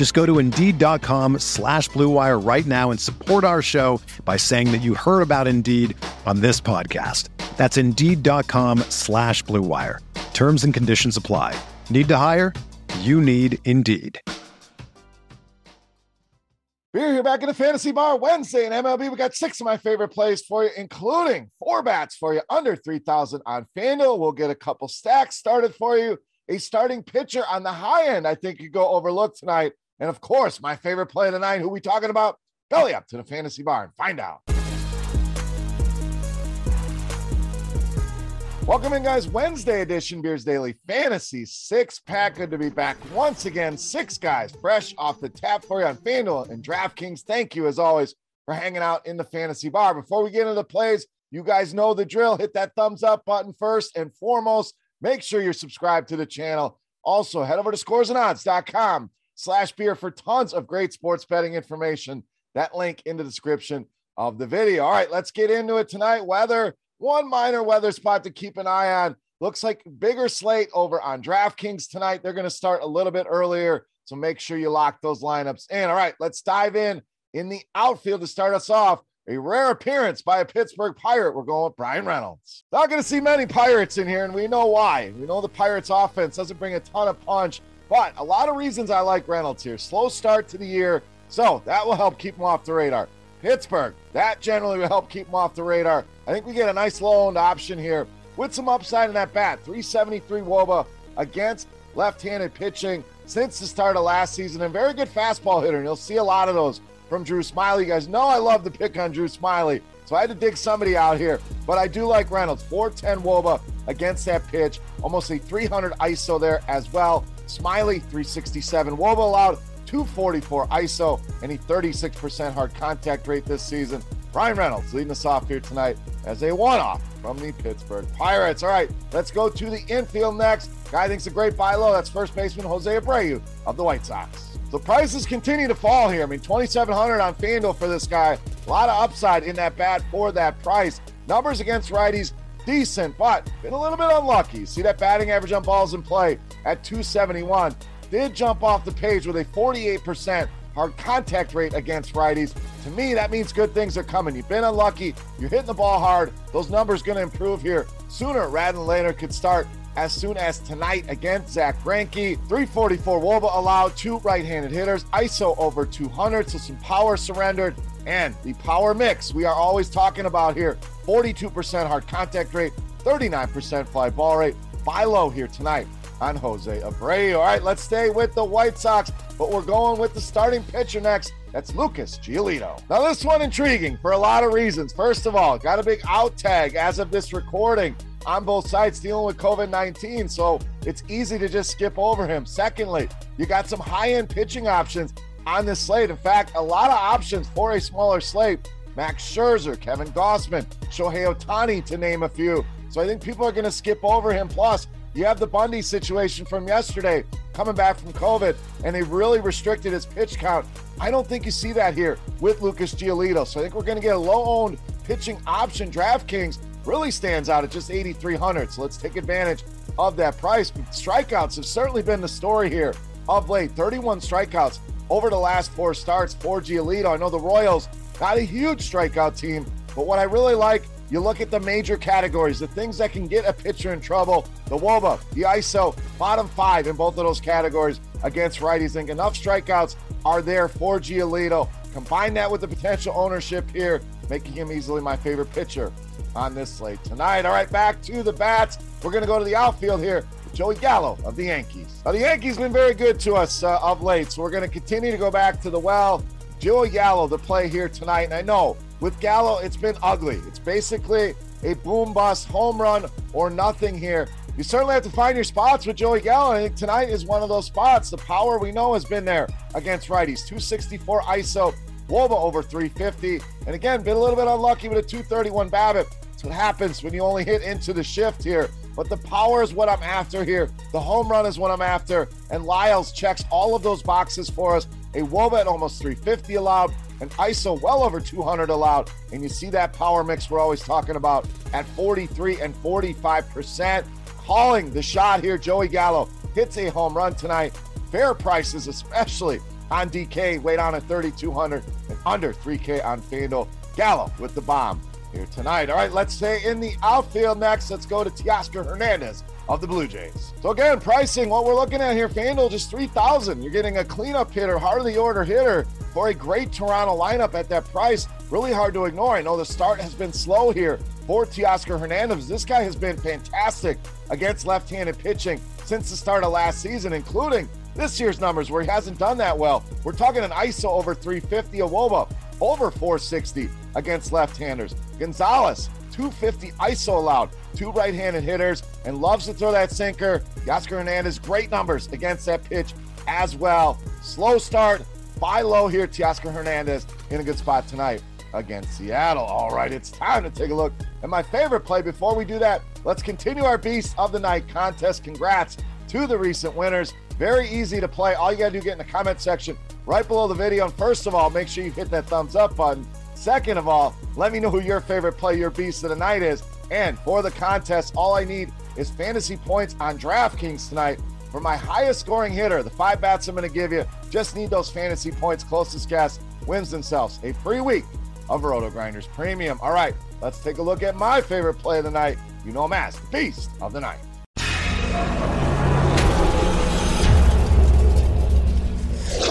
Just go to Indeed.com slash BlueWire right now and support our show by saying that you heard about Indeed on this podcast. That's Indeed.com slash BlueWire. Terms and conditions apply. Need to hire? You need Indeed. We're here back in the Fantasy Bar Wednesday in MLB. We got six of my favorite plays for you, including four bats for you under 3,000 on FanDuel. We'll get a couple stacks started for you. A starting pitcher on the high end, I think you go overlooked tonight. And of course, my favorite play of the night, who we talking about? Belly up to the Fantasy Bar and find out. Welcome in, guys. Wednesday edition Beers Daily Fantasy six pack. Good to be back once again. Six guys fresh off the tap for you on FanDuel and DraftKings. Thank you, as always, for hanging out in the fantasy bar. Before we get into the plays, you guys know the drill. Hit that thumbs up button first and foremost. Make sure you're subscribed to the channel. Also, head over to scoresandodds.com slash beer for tons of great sports betting information. That link in the description of the video. All right, let's get into it tonight. Weather one minor weather spot to keep an eye on. Looks like bigger slate over on DraftKings tonight. They're going to start a little bit earlier. So make sure you lock those lineups in. All right, let's dive in in the outfield to start us off. A rare appearance by a Pittsburgh Pirate. We're going with Bryan Reynolds. Not going to see many Pirates in here, and we know why. We know the Pirates offense doesn't bring a ton of punch, but a lot of reasons I like Reynolds here. Slow start to the year, so that will help keep him off the radar. Pittsburgh, that generally will help keep him off the radar. I think we get a nice low owned option here with some upside in that bat. 373 Woba against left handed pitching since the start of last season, and very good fastball hitter. And you'll see a lot of those from Drew Smyly. You guys know I love the pick on Drew Smyly, so I had to dig somebody out here. But I do like Reynolds. 410 Woba against that pitch, almost a 300 ISO there as well. Smyly 367 Woba allowed 244 ISO, and a 36% hard contact rate this season. Bryan Reynolds leading us off here tonight as a one off from the Pittsburgh Pirates. All right, let's go to the infield next. Guy thinks a great buy low. That's first baseman Jose Abreu of the White Sox. The prices continue to fall here. I mean, 2,700 on FanDuel for this guy. A lot of upside in that bat for that price. Numbers against righties, decent, but been a little bit unlucky. See that batting average on balls in play at 271 did jump off the page with a 48% hard contact rate against righties. To me, that means good things are coming. You've been unlucky. You're hitting the ball hard. Those numbers going to improve here sooner rather than later. Could start as soon as tonight against Zack Greinke. 344 Woba allowed, two right-handed hitters, ISO over 200, so some power surrendered. And the power mix we are always talking about here 42% hard contact rate, 39% fly ball rate. Buy low here tonight on Jose Abreu. All right, let's stay with the White Sox, but we're going with the starting pitcher next. That's Lucas Giolito. Now, this one intriguing for a lot of reasons. First of all, got a big out tag as of this recording on both sides dealing with COVID 19, so it's easy to just skip over him. Secondly, you got some high end pitching options on this slate. In fact, a lot of options for a smaller slate. Max Scherzer, Kevin Gausman, Shohei Ohtani, to name a few. So I think people are going to skip over him. Plus, you have the Bundy situation from yesterday coming back from COVID, and they really restricted his pitch count. I don't think you see that here with Lucas Giolito. So I think we're going to get a low owned pitching option. DraftKings really stands out at just 8,300. So let's take advantage of that price. But Strikeouts have certainly been the story here of late 31 strikeouts over the last four starts for Giolito. I know the Royals got a huge strikeout team, but what I really like you look at the major categories, the things that can get a pitcher in trouble. The Woba, the ISO, bottom five in both of those categories against righties. think enough strikeouts are there for Giolito. Combine that with the potential ownership here making him easily my favorite pitcher on this slate tonight. All right, back to the bats. We're going to go to the outfield here. Joey Gallo of the Yankees. Now, the Yankees been very good to us uh, of late, so we're going to continue to go back to the well. Joey Gallo to play here tonight. And I know with Gallo, it's been ugly. It's basically a boom bust home run or nothing here. You certainly have to find your spots with Joey Gallo. I think tonight is one of those spots. The power we know has been there against righties. 264 ISO, Woba over 350. And again, been a little bit unlucky with a 231 BABIP. That's what happens when you only hit into the shift here. But the power is what I'm after here. The home run is what I'm after. And Lyles checks all of those boxes for us. A Woba at almost 350 allowed, an ISO well over 200 allowed. And you see that power mix we're always talking about at 43 and 45%. Calling the shot here, Joey Gallo hits a home run tonight. Fair prices, especially on DK, weight on at 3,200 and under 3K on FanDuel. Gallo with the bomb here tonight. All right, let's stay in the outfield next. Let's go to Teoscar Hernandez of the Blue Jays. So again, pricing, what we're looking at here, FanDuel just 3000 You're getting a cleanup hitter, hardly order hitter for a great Toronto lineup at that price. Really hard to ignore. I know the start has been slow here for Teoscar Hernandez. This guy has been fantastic against left-handed pitching since the start of last season, including this year's numbers where he hasn't done that well. We're talking an ISO over 350, a Woba over 460 against left-handers. Gonzales, 250 ISO allowed, two right-handed hitters, and loves to throw that sinker. Teoscar Hernandez, great numbers against that pitch as well. Slow start, buy low here. Teoscar Hernandez in a good spot tonight against Seattle. All right, it's time to take a look at my favorite play. Before we do that, let's continue our Beast of the Night contest. Congrats to the recent winners. Very easy to play. All you got to do get in the comment section right below the video. And first of all, make sure you hit that thumbs up button. Second of all, let me know who your favorite play, your beast of the night is. And for the contest, all I need is fantasy points on DraftKings tonight for my highest scoring hitter. The five bats I'm going to give you. Just need those fantasy points. Closest guess wins themselves a free week of RotoGrinders Premium. All right, let's take a look at my favorite play of the night. You know him as Beast of the Night.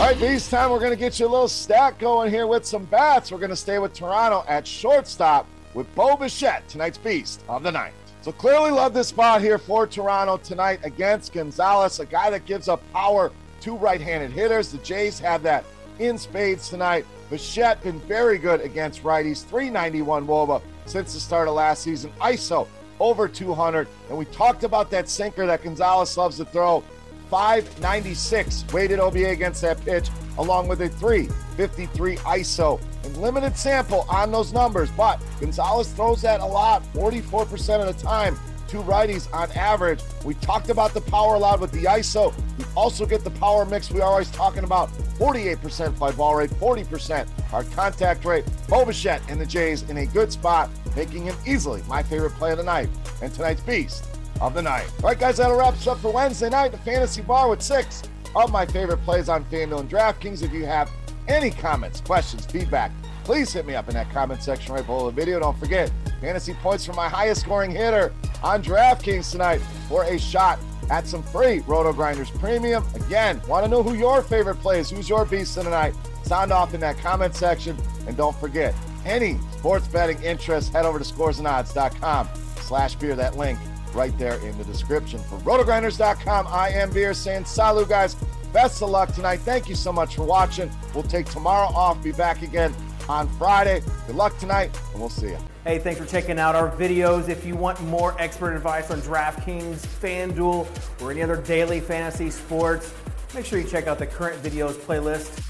Right, Beast time. We're going to get you a little stack going here with some bats. We're going to stay with Toronto at shortstop with Bo Bichette, tonight's Beast of the Night. So clearly love this spot here for Toronto tonight against Gonzales, a guy that gives up power to right-handed hitters. The Jays have that in spades tonight. Bichette been very good against righties, 391 Woba since the start of last season. ISO over 200. And we talked about that sinker that Gonzales loves to throw. 596 weighted OBA against that pitch, along with a 353 ISO. And limited sample on those numbers, but Gonzales throws that a lot, 44% of the time to righties on average. We talked about the power allowed with the ISO. We also get the power mix we are always talking about 48% fly ball rate, 40% hard contact rate. Bo Bichette and the Jays in a good spot, making him easily my favorite play of the night and tonight's beast of the night. All right, guys, that'll wrap us up for Wednesday night. The Fantasy Bar with six of my favorite plays on FanDuel and DraftKings. If you have any comments, questions, feedback, please hit me up in that comment section right below the video. Don't forget, fantasy points for my highest scoring hitter on DraftKings tonight for a shot at some free RotoGrinders Premium. Again, want to know who your favorite plays? Who's your beast tonight? Sound off in that comment section. And don't forget, any sports betting interest, head over to scoresandodds.com slash beer. That link right there in the description. For rotogrinders.com, I am Beer saying salut, guys. Best of luck tonight. Thank you so much for watching. We'll take tomorrow off, be back again on Friday. Good luck tonight, and we'll see you. Hey, thanks for checking out our videos. If you want more expert advice on DraftKings, FanDuel, or any other daily fantasy sports, make sure you check out the current videos playlist